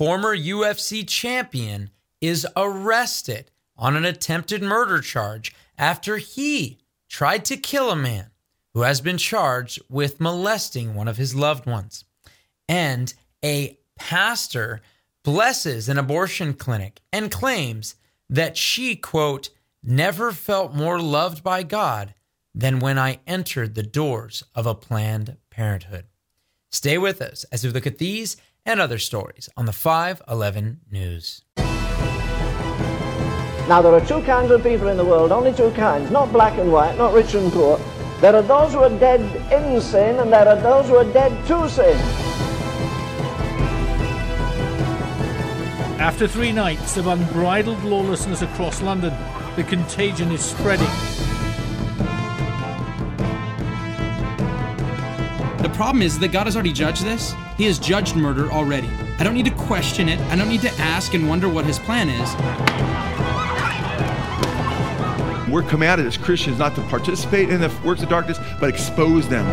former UFC champion is arrested on an attempted murder charge after he tried to kill a man who has been charged with molesting one of his loved ones. And a pastor blesses an abortion clinic and claims that she, quote, never felt more loved by God than when I entered the doors of a Planned Parenthood. Stay with us as we look at these and other stories on the 511 News. Now, there are two kinds of people in the world, only two kinds, not black and white, not rich and poor. There are those who are dead in sin, and there are those who are dead to sin. After three nights of unbridled lawlessness across London, the contagion is spreading. The problem is that God has already judged this. He has judged murder already. I don't need to question it. I don't need to ask and wonder what his plan is. We're commanded as Christians not to participate in the works of darkness, but expose them.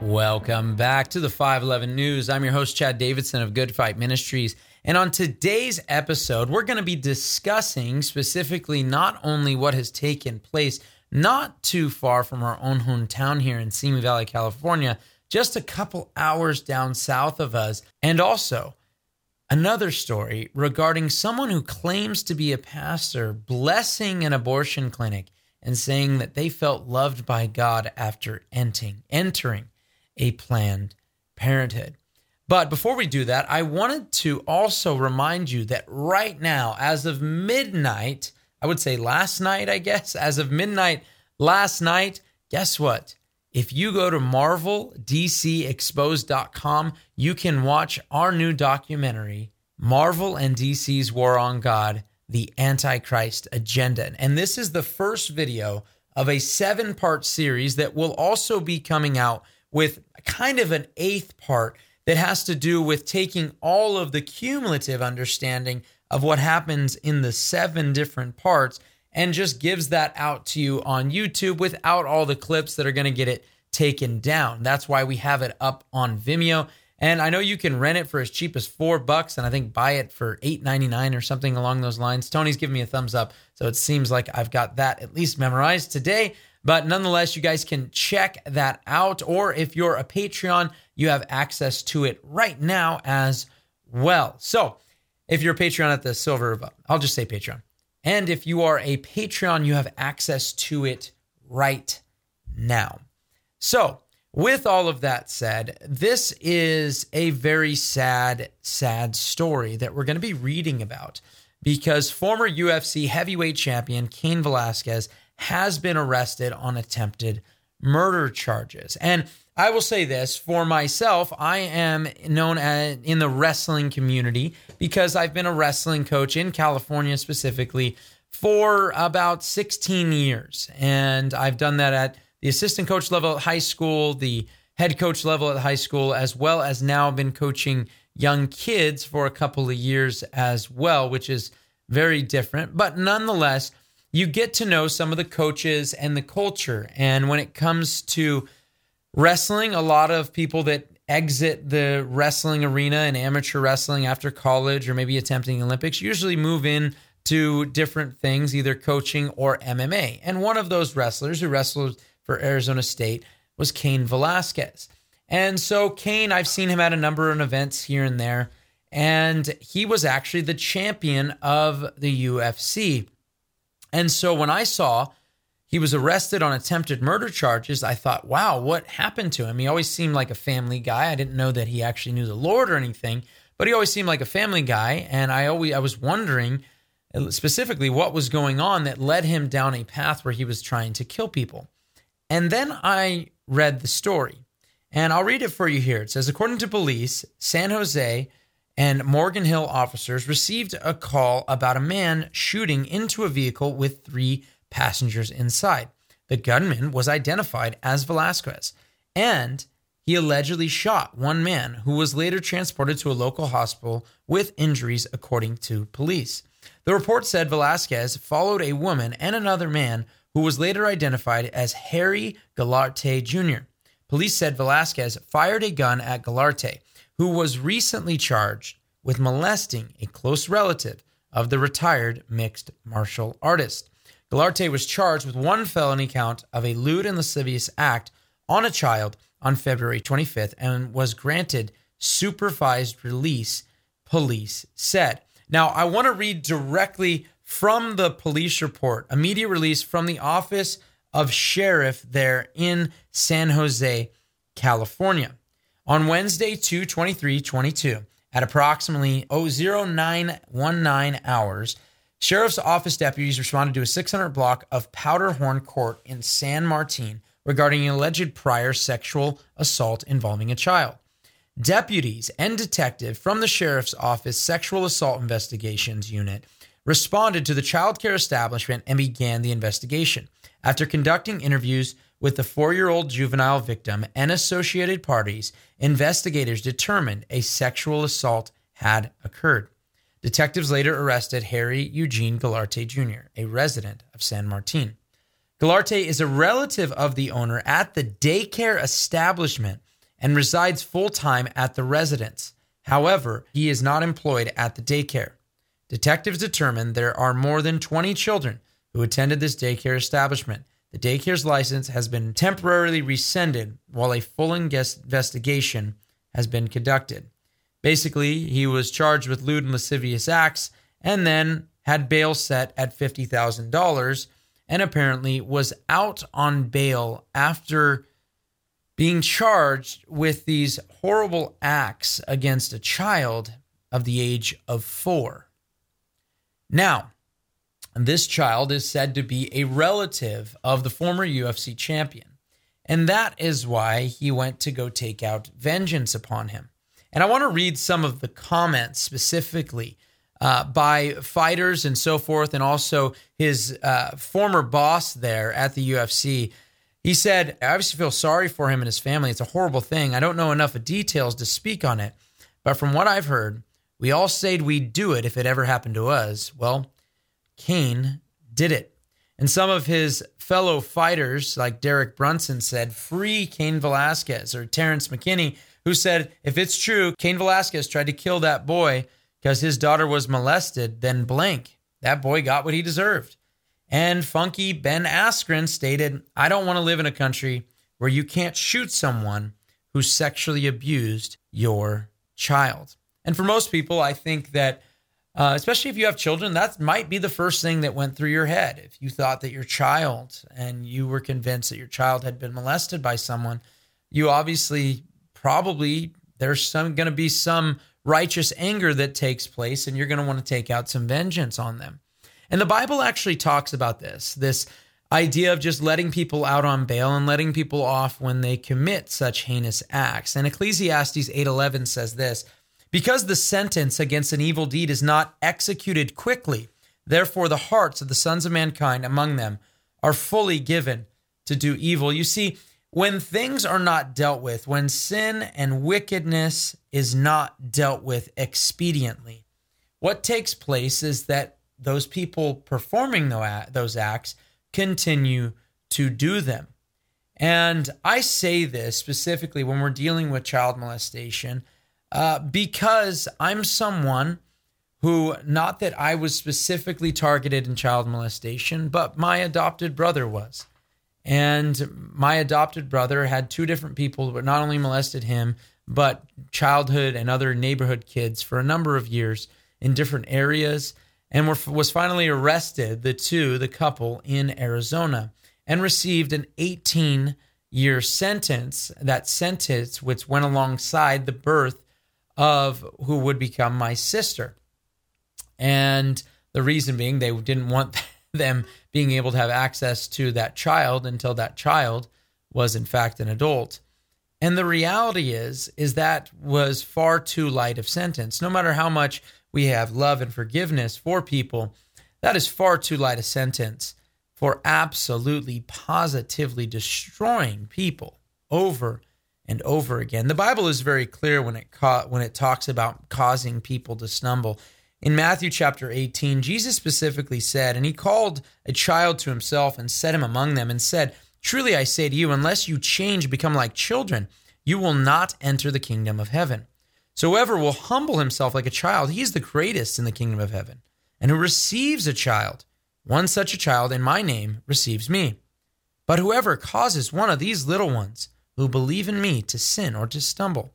Welcome back to the 511 News. I'm your host, Chad Davidson of Good Fight Ministries. And on today's episode, we're going to be discussing specifically not only what has taken place not too far from our own hometown here in Simi Valley, California, just a couple hours down south of us. And also, another story regarding someone who claims to be a pastor blessing an abortion clinic and saying that they felt loved by God after entering, entering a planned parenthood. But before we do that, I wanted to also remind you that right now, as of midnight, I would say last night, I guess, as of midnight last night, guess what? If you go to marveldcexposed.com, you can watch our new documentary, Marvel and DC's War on God, the Antichrist Agenda. And this is the first video of a seven part series that will also be coming out with kind of an eighth part that has to do with taking all of the cumulative understanding of what happens in the seven different parts and just gives that out to you on YouTube without all the clips that are going to get it taken down. That's why we have it up on Vimeo. And I know you can rent it for as cheap as four bucks, and I think buy it for eight ninety nine or something along those lines. Tony's giving me a thumbs up, so it seems like I've got that at least memorized today. But nonetheless, you guys can check that out, or if you're a Patreon, you have access to it right now as well. So if you're a Patreon at the silver, I'll just say Patreon. And if you are a Patreon, you have access to it right now. So, with all of that said, this is a very sad, sad story that we're going to be reading about because former UFC heavyweight champion Cain Velasquez has been arrested on attempted murder charges. And I will say this for myself, I am known as, in the wrestling community because I've been a wrestling coach in California specifically for about 16 years. And I've done that at the assistant coach level at high school, the head coach level at high school, as well as now been coaching young kids for a couple of years as well, which is very different. But nonetheless, you get to know some of the coaches and the culture. And when it comes to wrestling, a lot of people that exit the wrestling arena and amateur wrestling after college or maybe attempting Olympics usually move in to different things, either coaching or MMA. And one of those wrestlers who wrestled for Arizona State was Cain Velasquez. And so, Cain, I've seen him at a number of events here and there, and he was actually the champion of the UFC. And so, when I saw he was arrested on attempted murder charges. I thought, wow, what happened to him? He always seemed like a family guy. I didn't know that he actually knew the Lord or anything, but he always seemed like a family guy. And I always I was wondering uh, specifically what was going on that led him down a path where he was trying to kill people. And then I read the story. And I'll read it for you here. It says according to police, San Jose and Morgan Hill officers received a call about a man shooting into a vehicle with three passengers inside. The gunman was identified as Velasquez, and he allegedly shot one man who was later transported to a local hospital with injuries, according to police. The report said Velasquez followed a woman and another man who was later identified as Harry Goularte Jr. Police said Velasquez fired a gun at Goularte, who was recently charged with molesting a close relative of the retired mixed martial artist. Goularte was charged with one felony count of a lewd and lascivious act on a child on February 25th and was granted supervised release, police said. Now, I want to read directly from the police report, immediate release from the office of sheriff there in San Jose, California. On Wednesday, 2 23 22, at approximately 0919 hours, sheriff's office deputies responded to a 600 block of Powderhorn Court in San Martin regarding an alleged prior sexual assault involving a child. Deputies and detective from the sheriff's office sexual assault investigations unit responded to the child care establishment and began the investigation. After conducting interviews with the four year old juvenile victim and associated parties, investigators determined a sexual assault had occurred. Detectives later arrested Harry Eugene Goularte Jr., a resident of San Martin. Goularte is a relative of the owner at the daycare establishment and resides full time at the residence. However, he is not employed at the daycare. Detectives determined there are more than 20 children who attended this daycare establishment. The daycare's license has been temporarily rescinded while a full investigation has been conducted. Basically, he was charged with lewd and lascivious acts and then had bail set at $50,000 and apparently was out on bail after being charged with these horrible acts against a child of the age of four. Now, this child is said to be a relative of the former UFC champion. And that is why he went to go take out vengeance upon him. And I want to read some of the comments specifically uh, by fighters and so forth, and also his uh, former boss there at the UFC. He said, I obviously feel sorry for him and his family. It's a horrible thing. I don't know enough of details to speak on it. But from what I've heard, we all said we'd do it if it ever happened to us. Well, Cain did it. And some of his fellow fighters, like Derek Brunson, said, Free Cain Velasquez, or Terrance McKinney, who said, If it's true, Cain Velasquez tried to kill that boy because his daughter was molested, then blank. That boy got what he deserved. And Funky Ben Askren stated, I don't want to live in a country where you can't shoot someone who sexually abused your child. And for most people, I think that, uh, especially if you have children, that might be the first thing that went through your head. If you thought that your child and you were convinced that your child had been molested by someone, you obviously probably there's some going to be some righteous anger that takes place, and you're going to want to take out some vengeance on them. And the Bible actually talks about this this idea of just letting people out on bail and letting people off when they commit such heinous acts. And Ecclesiastes 8:11 says this, because the sentence against an evil deed is not executed quickly, therefore the hearts of the sons of mankind among them are fully given to do evil. You see, when things are not dealt with, when sin and wickedness is not dealt with expediently, what takes place is that those people performing those acts continue to do them. And I say this specifically when we're dealing with child molestation uh, because I'm someone who, not that I was specifically targeted in child molestation, but my adopted brother was. And my adopted brother had two different people that not only molested him, but childhood and other neighborhood kids for a number of years in different areas and were, was finally arrested, the two, the couple in Arizona, and received an 18 year sentence. That sentence, which went alongside the birth of who would become my sister. And the reason being, they didn't want them being able to have access to that child until that child was in fact an adult. And the reality is is that was far too light of sentence. No matter how much we have love and forgiveness for people, that is far too light a sentence for absolutely positively destroying people over and over again. The Bible is very clear when it ca- when it talks about causing people to stumble. In Matthew chapter 18, Jesus specifically said, And he called a child to himself and set him among them, and said, Truly I say to you, unless you change, become like children, you will not enter the kingdom of heaven. So whoever will humble himself like a child, he is the greatest in the kingdom of heaven. And who receives a child, one such a child in my name receives me. But whoever causes one of these little ones who believe in me to sin or to stumble,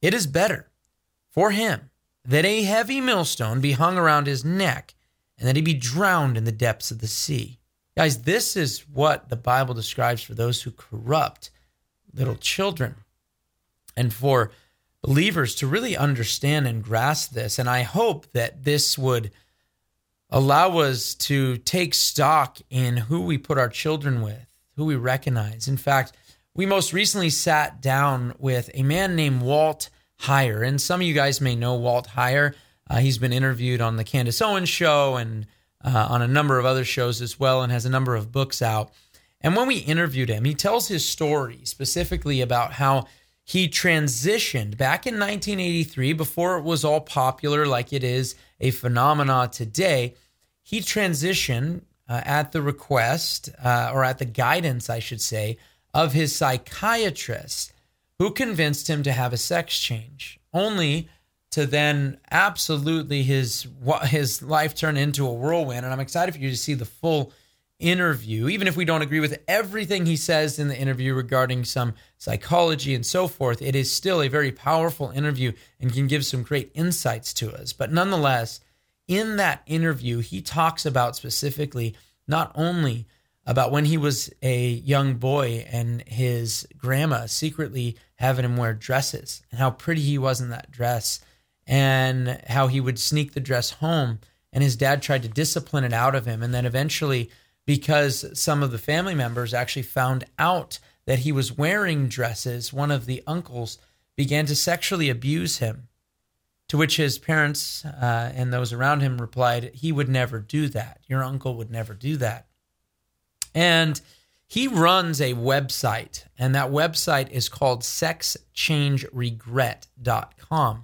it is better for him that a heavy millstone be hung around his neck and that he be drowned in the depths of the sea. Guys, this is what the Bible describes for those who corrupt little children. And for believers to really understand and grasp this. And I hope that this would allow us to take stock in who we put our children with, who we recognize. In fact, we most recently sat down with a man named Walt Heyer. And some of you guys may know Walt Heyer. Uh, he's been interviewed on the Candace Owens show and uh, on a number of other shows as well, and has a number of books out. And when we interviewed him, he tells his story specifically about how he transitioned back in 1983 before it was all popular like it is a phenomena today. He transitioned uh, at the request uh, or at the guidance, I should say, of his psychiatrist who convinced him to have a sex change, only to then absolutely his his life turn into a whirlwind. And I'm excited for you to see the full interview, even if we don't agree with everything he says in the interview regarding some psychology and so forth, it is still a very powerful interview and can give some great insights to us. But nonetheless, in that interview, he talks about specifically not only about when he was a young boy and his grandma secretly having him wear dresses and how pretty he was in that dress and how he would sneak the dress home and his dad tried to discipline it out of him and then eventually because some of the family members actually found out that he was wearing dresses, one of the uncles began to sexually abuse him. To which his parents uh, and those around him replied, He would never do that. Your uncle would never do that. And he runs a website, and that website is called sexchangeregret.com.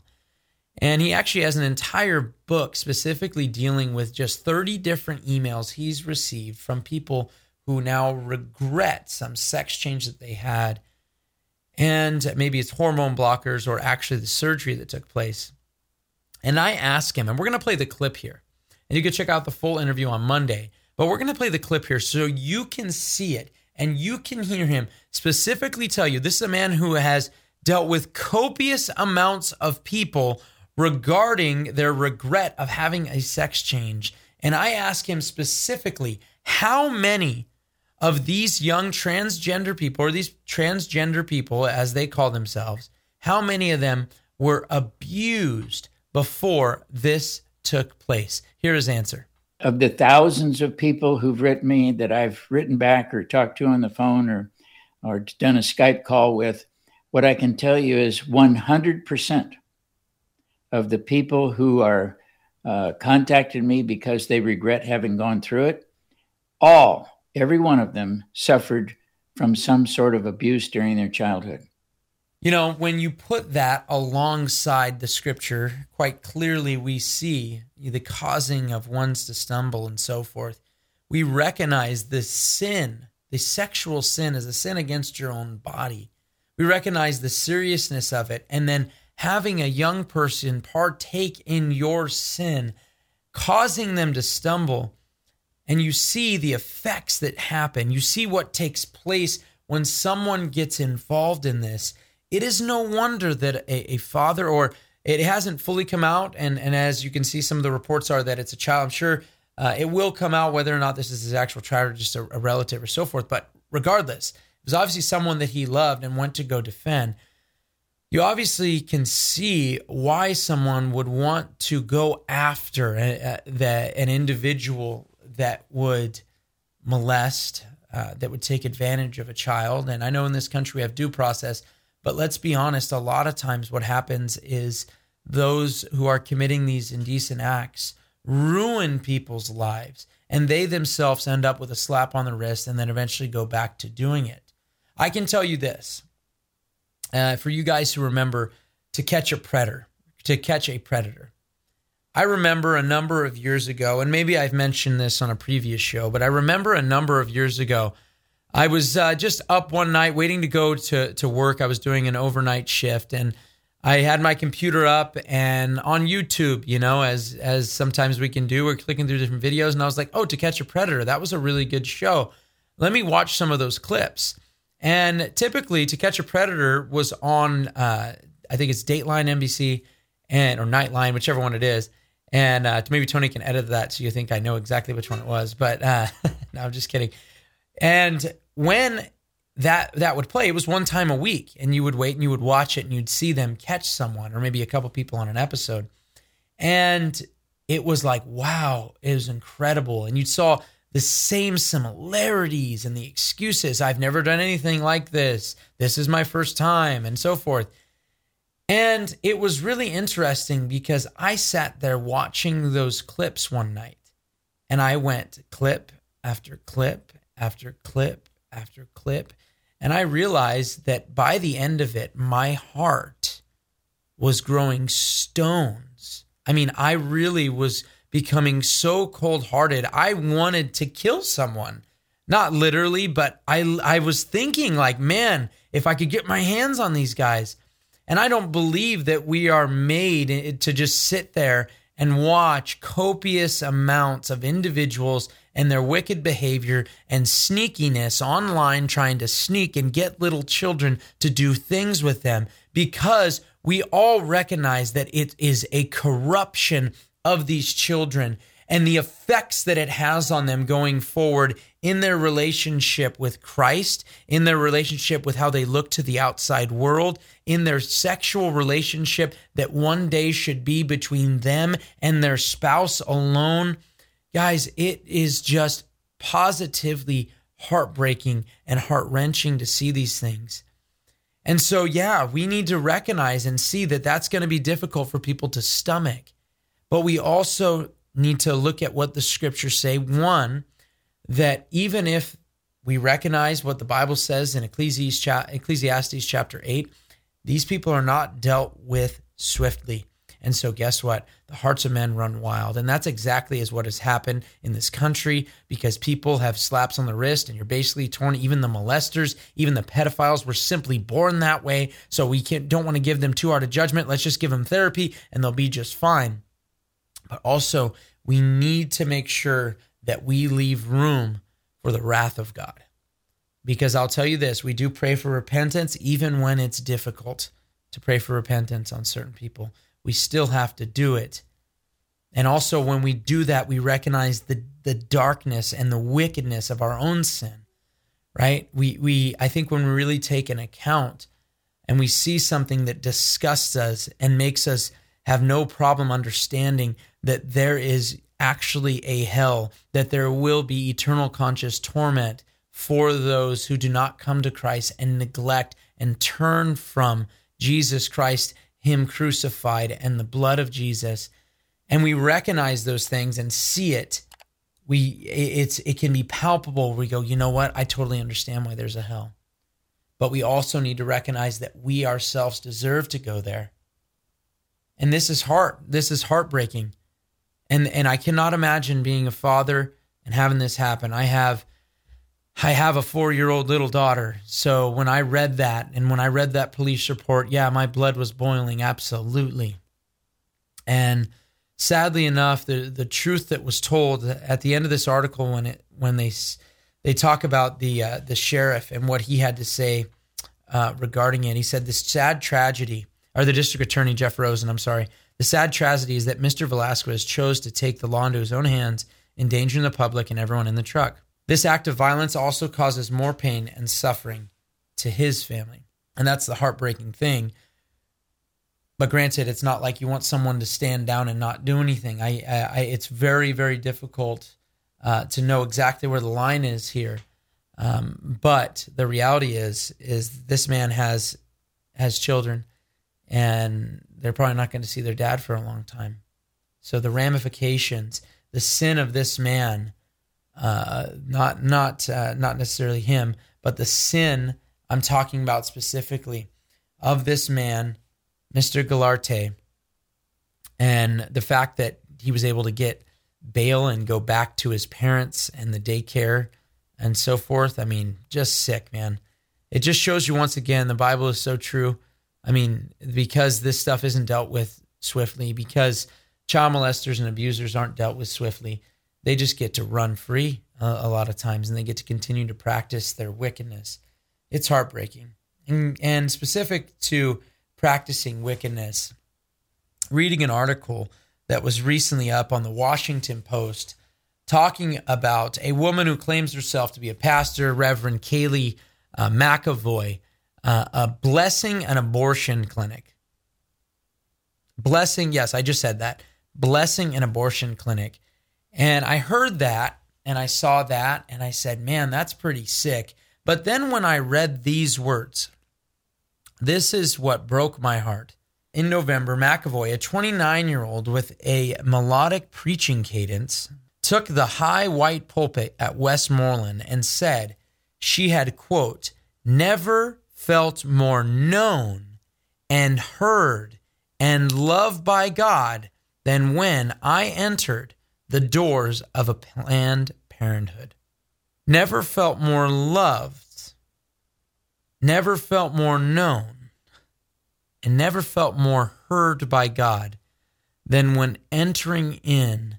And he actually has an entire book specifically dealing with just 30 different emails he's received from people who now regret some sex change that they had. And maybe it's hormone blockers or actually the surgery that took place. And I ask him, and we're going to play the clip here. And you can check out the full interview on Monday. But we're going to play the clip here so you can see it and you can hear him specifically tell you this is a man who has dealt with copious amounts of people regarding their regret of having a sex change. And I ask him specifically, how many of these young transgender people, or these transgender people as they call themselves, how many of them were abused before this took place? Here is answer. Of the thousands of people who've written me that I've written back or talked to on the phone or or done a Skype call with, what I can tell you is 100% of the people who are uh, contacted me because they regret having gone through it, all, every one of them suffered from some sort of abuse during their childhood. You know, when you put that alongside the scripture, quite clearly we see the causing of ones to stumble and so forth. We recognize the sin, the sexual sin, as a sin against your own body. We recognize the seriousness of it. And then having a young person partake in your sin, causing them to stumble, and you see the effects that happen. You see what takes place when someone gets involved in this. It is no wonder that a, a father, or it hasn't fully come out, and, and as you can see, some of the reports are that it's a child. I'm sure uh, it will come out whether or not this is his actual child or just a, a relative or so forth. But regardless, it was obviously someone that he loved and went to go defend you obviously can see why someone would want to go after a, a, the, an individual that would molest, uh, that would take advantage of a child. And I know in this country we have due process, but let's be honest, a lot of times what happens is those who are committing these indecent acts ruin people's lives and they themselves end up with a slap on the wrist and then eventually go back to doing it. I can tell you this uh, for you guys who remember to catch a predator, to catch a predator. I remember a number of years ago, and maybe I've mentioned this on a previous show, but I remember a number of years ago, I was uh, just up one night waiting to go to, to work. I was doing an overnight shift and I had my computer up and on YouTube, you know, as as sometimes we can do, we're clicking through different videos, and I was like, "Oh, To Catch a Predator, that was a really good show. Let me watch some of those clips." And typically, To Catch a Predator was on, uh, I think it's Dateline NBC and or Nightline, whichever one it is. And uh, maybe Tony can edit that so you think I know exactly which one it was. But uh, no, I'm just kidding. And when that that would play, it was one time a week, and you would wait and you would watch it, and you'd see them catch someone or maybe a couple people on an episode, and it was like wow, it was incredible, and you saw the same similarities and the excuses. I've never done anything like this. This is my first time, and so forth. And it was really interesting because I sat there watching those clips one night and I went clip after clip after clip after clip. And I realized that by the end of it, my heart was growing stones. I mean, I really was becoming so cold hearted. I wanted to kill someone. Not literally, but I, I was thinking, like, man, if I could get my hands on these guys. And I don't believe that we are made to just sit there and watch copious amounts of individuals and their wicked behavior and sneakiness online trying to sneak and get little children to do things with them because we all recognize that it is a corruption of these children and the effects that it has on them going forward in their relationship with Christ, in their relationship with how they look to the outside world, in their sexual relationship that one day should be between them and their spouse alone. Guys, it is just positively heartbreaking and heart wrenching to see these things. And so, yeah, we need to recognize and see that that's going to be difficult for people to stomach. But we also need to look at what the scriptures say. One, that even if we recognize what the Bible says in Ecclesiastes chapter 8, these people are not dealt with swiftly. And so, guess what? The hearts of men run wild. And that's exactly as what has happened in this country because people have slaps on the wrist and you're basically torn. Even the molesters, even the pedophiles were simply born that way. So, we can't, don't want to give them too hard a judgment. Let's just give them therapy and they'll be just fine. But also, we need to make sure that we leave room for the wrath of God. Because I'll tell you this we do pray for repentance, even when it's difficult to pray for repentance on certain people. We still have to do it. And also, when we do that, we recognize the, the darkness and the wickedness of our own sin, right? We, we, I think when we really take an account and we see something that disgusts us and makes us have no problem understanding that there is actually a hell, that there will be eternal conscious torment for those who do not come to Christ and neglect and turn from Jesus Christ, Him crucified, and the blood of Jesus. And we recognize those things and see it. We it's it can be palpable. We go, you know what? I totally understand why there's a hell. But we also need to recognize that we ourselves deserve to go there. And this is heart. This is heartbreaking and and I cannot imagine being a father and having this happen. I have I have a 4-year-old little daughter. So when I read that and when I read that police report, yeah, my blood was boiling absolutely. And sadly enough, the the truth that was told at the end of this article when it when they they talk about the uh, the sheriff and what he had to say uh, regarding it. He said this sad tragedy, or the district attorney Jeff Rosen, I'm sorry, the sad tragedy is that Mr. Velasquez chose to take the law into his own hands, endangering the public and everyone in the truck. This act of violence also causes more pain and suffering to his family. And that's the heartbreaking thing. But granted, it's not like you want someone to stand down and not do anything. I, I it's very, very difficult uh, to know exactly where the line is here. Um, but the reality is, is this man has has children, and they're probably not going to see their dad for a long time. So the ramifications, the sin of this man, uh, not not uh, not necessarily him, but the sin I'm talking about specifically of this man, Mr. Goularte, And the fact that he was able to get bail and go back to his parents and the daycare and so forth. I mean, just sick, man. It just shows you once again the Bible is so true. I mean, because this stuff isn't dealt with swiftly, because child molesters and abusers aren't dealt with swiftly, they just get to run free uh, a lot of times and they get to continue to practice their wickedness. It's heartbreaking. And, and specific to practicing wickedness, reading an article that was recently up on the Washington Post talking about a woman who claims herself to be a pastor, Reverend Kaeley uh, McEvoy, uh, blessing an abortion clinic. Blessing, yes, I just said that. Blessing an abortion clinic. And I heard that and I saw that and I said, man, that's pretty sick. But then when I read these words, this is what broke my heart. In November, McEvoy, a 29 year old with a melodic preaching cadence, took the high white pulpit at Westmoreland and said she had, quote, never felt more known and heard and loved by God than when I entered the doors of a Planned Parenthood. Never felt more loved, never felt more known, and never felt more heard by God than when entering in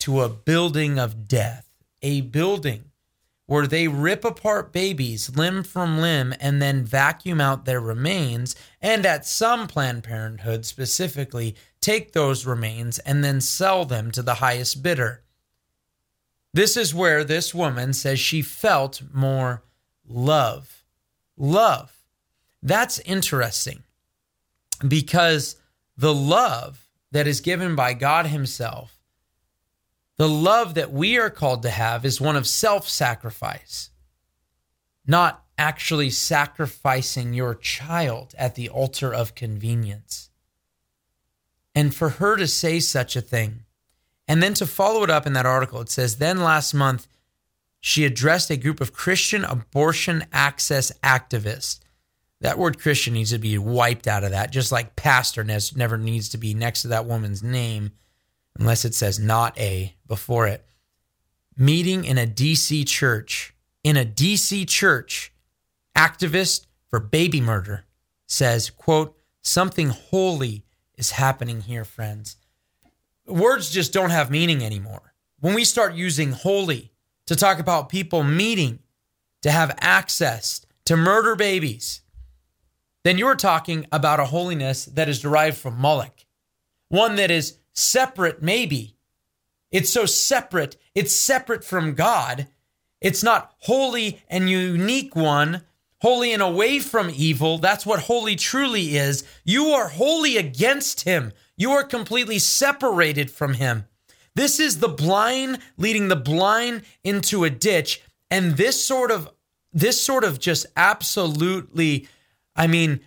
to a building of death, a building where they rip apart babies limb from limb and then vacuum out their remains, and at some Planned Parenthood specifically, take those remains and then sell them to the highest bidder. This is where this woman says she felt more love. Love. That's interesting because the love that is given by God Himself, the love that we are called to have, is one of self sacrifice, not actually sacrificing your child at the altar of convenience. And for her to say such a thing, and then to follow it up in that article, it says, then last month, she addressed a group of Christian abortion access activists. That word Christian needs to be wiped out of that, just like pastor never needs to be next to that woman's name unless it says not a before it. Meeting in a DC church, in a DC church, activist for baby murder says, quote, something holy is happening here, friends. Words just don't have meaning anymore. When we start using holy to talk about people meeting to have access to murder babies, then you're talking about a holiness that is derived from Moloch, one that is separate, maybe. It's so separate, it's separate from God. It's not holy and unique one holy and away from evil. That's what holy truly is. You are holy against him. You are completely separated from him. This is the blind leading the blind into a ditch. And this sort of, this sort of just absolutely, I mean,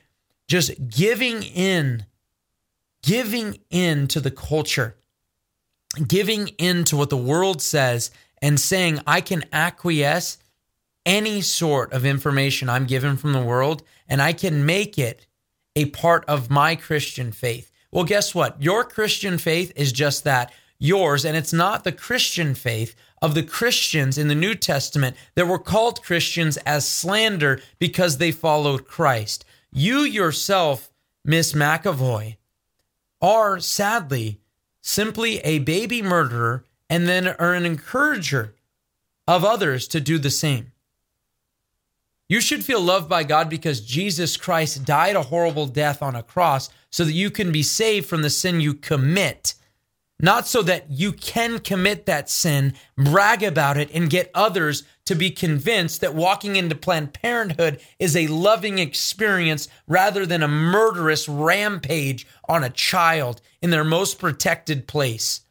just giving in, giving in to the culture, giving in to what the world says and saying, I can acquiesce any sort of information I'm given from the world and I can make it a part of my Christian faith. Well, guess what? Your Christian faith is just that yours, and it's not the Christian faith of the Christians in the New Testament that were called Christians as slander because they followed Christ. You yourself, Miss McEvoy, are sadly simply a baby murderer and then are an encourager of others to do the same. You should feel loved by God because Jesus Christ died a horrible death on a cross so that you can be saved from the sin you commit. Not so that you can commit that sin, brag about it, and get others to be convinced that walking into Planned Parenthood is a loving experience rather than a murderous rampage on a child in their most protected place.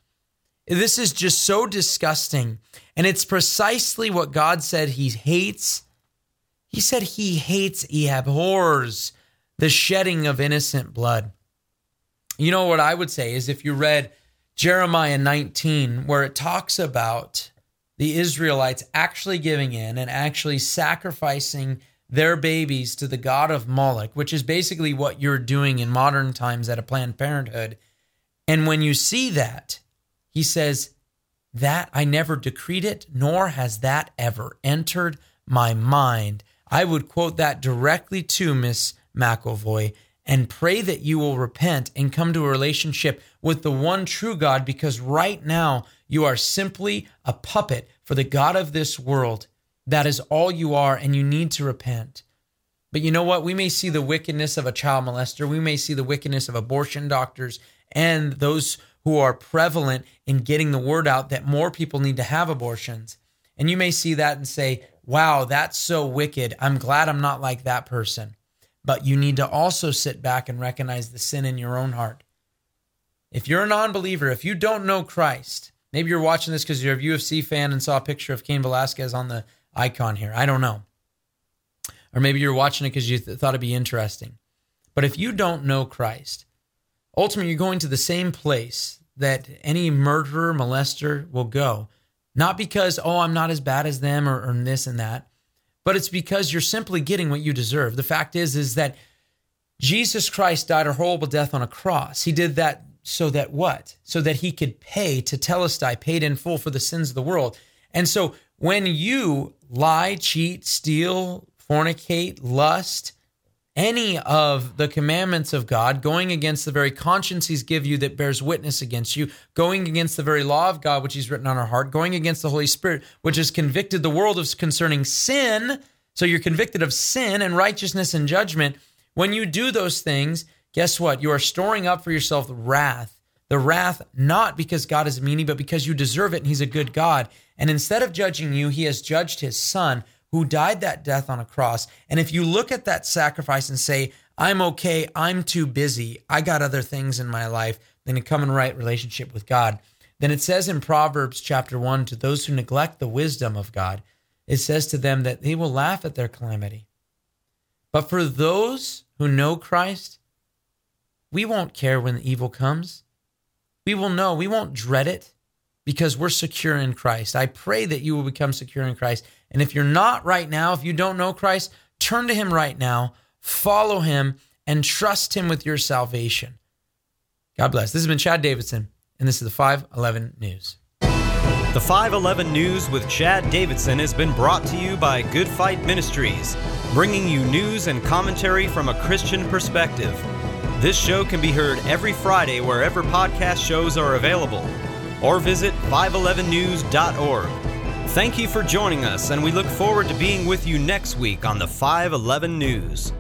This is just so disgusting. And it's precisely what God said He hates he said he hates, he abhors the shedding of innocent blood. You know what I would say is if you read Jeremiah 19, where it talks about the Israelites actually giving in and actually sacrificing their babies to the god of Moloch, which is basically what you're doing in modern times at a Planned Parenthood. And when you see that, he says, That I never decreed it, nor has that ever entered my mind. I would quote that directly to Miss McElvoy and pray that you will repent and come to a relationship with the one true God because right now you are simply a puppet for the God of this world. That is all you are, and you need to repent. But you know what? We may see the wickedness of a child molester, we may see the wickedness of abortion doctors and those who are prevalent in getting the word out that more people need to have abortions. And you may see that and say, wow, that's so wicked. I'm glad I'm not like that person. But you need to also sit back and recognize the sin in your own heart. If you're a non believer, if you don't know Christ, maybe you're watching this because you're a UFC fan and saw a picture of Cain Velasquez on the icon here. I don't know. Or maybe you're watching it because you th- thought it'd be interesting. But if you don't know Christ, ultimately you're going to the same place that any murderer, molester will go. Not because, oh, I'm not as bad as them or, or this and that, but it's because you're simply getting what you deserve. The fact is, is that Jesus Christ died a horrible death on a cross. He did that so that what? So that he could pay tetelestai, paid in full for the sins of the world. And so when you lie, cheat, steal, fornicate, lust, any of the commandments of God, going against the very conscience He's give you that bears witness against you, going against the very law of God which He's written on our heart, going against the Holy Spirit which has convicted the world of concerning sin. So you're convicted of sin and righteousness and judgment. When you do those things, guess what? You are storing up for yourself wrath. The wrath not because God is meaning, but because you deserve it and He's a good God. And instead of judging you, He has judged His Son who died that death on a cross. And if you look at that sacrifice and say, I'm okay, I'm too busy, I got other things in my life, than you come in right relationship with God. Then it says in Proverbs chapter 1 to those who neglect the wisdom of God, it says to them that they will laugh at their calamity. But for those who know Christ, we won't care when the evil comes. We will know, we won't dread it because we're secure in Christ. I pray that you will become secure in Christ. And if you're not right now, if you don't know Christ, turn to him right now, follow him, and trust him with your salvation. God bless. This has been Chad Davidson, and this is the 511 News. The 511 News with Chad Davidson has been brought to you by Good Fight Ministries, bringing you news and commentary from a Christian perspective. This show can be heard every Friday wherever podcast shows are available or visit 511news.org. Thank you for joining us, and we look forward to being with you next week on the 511 News.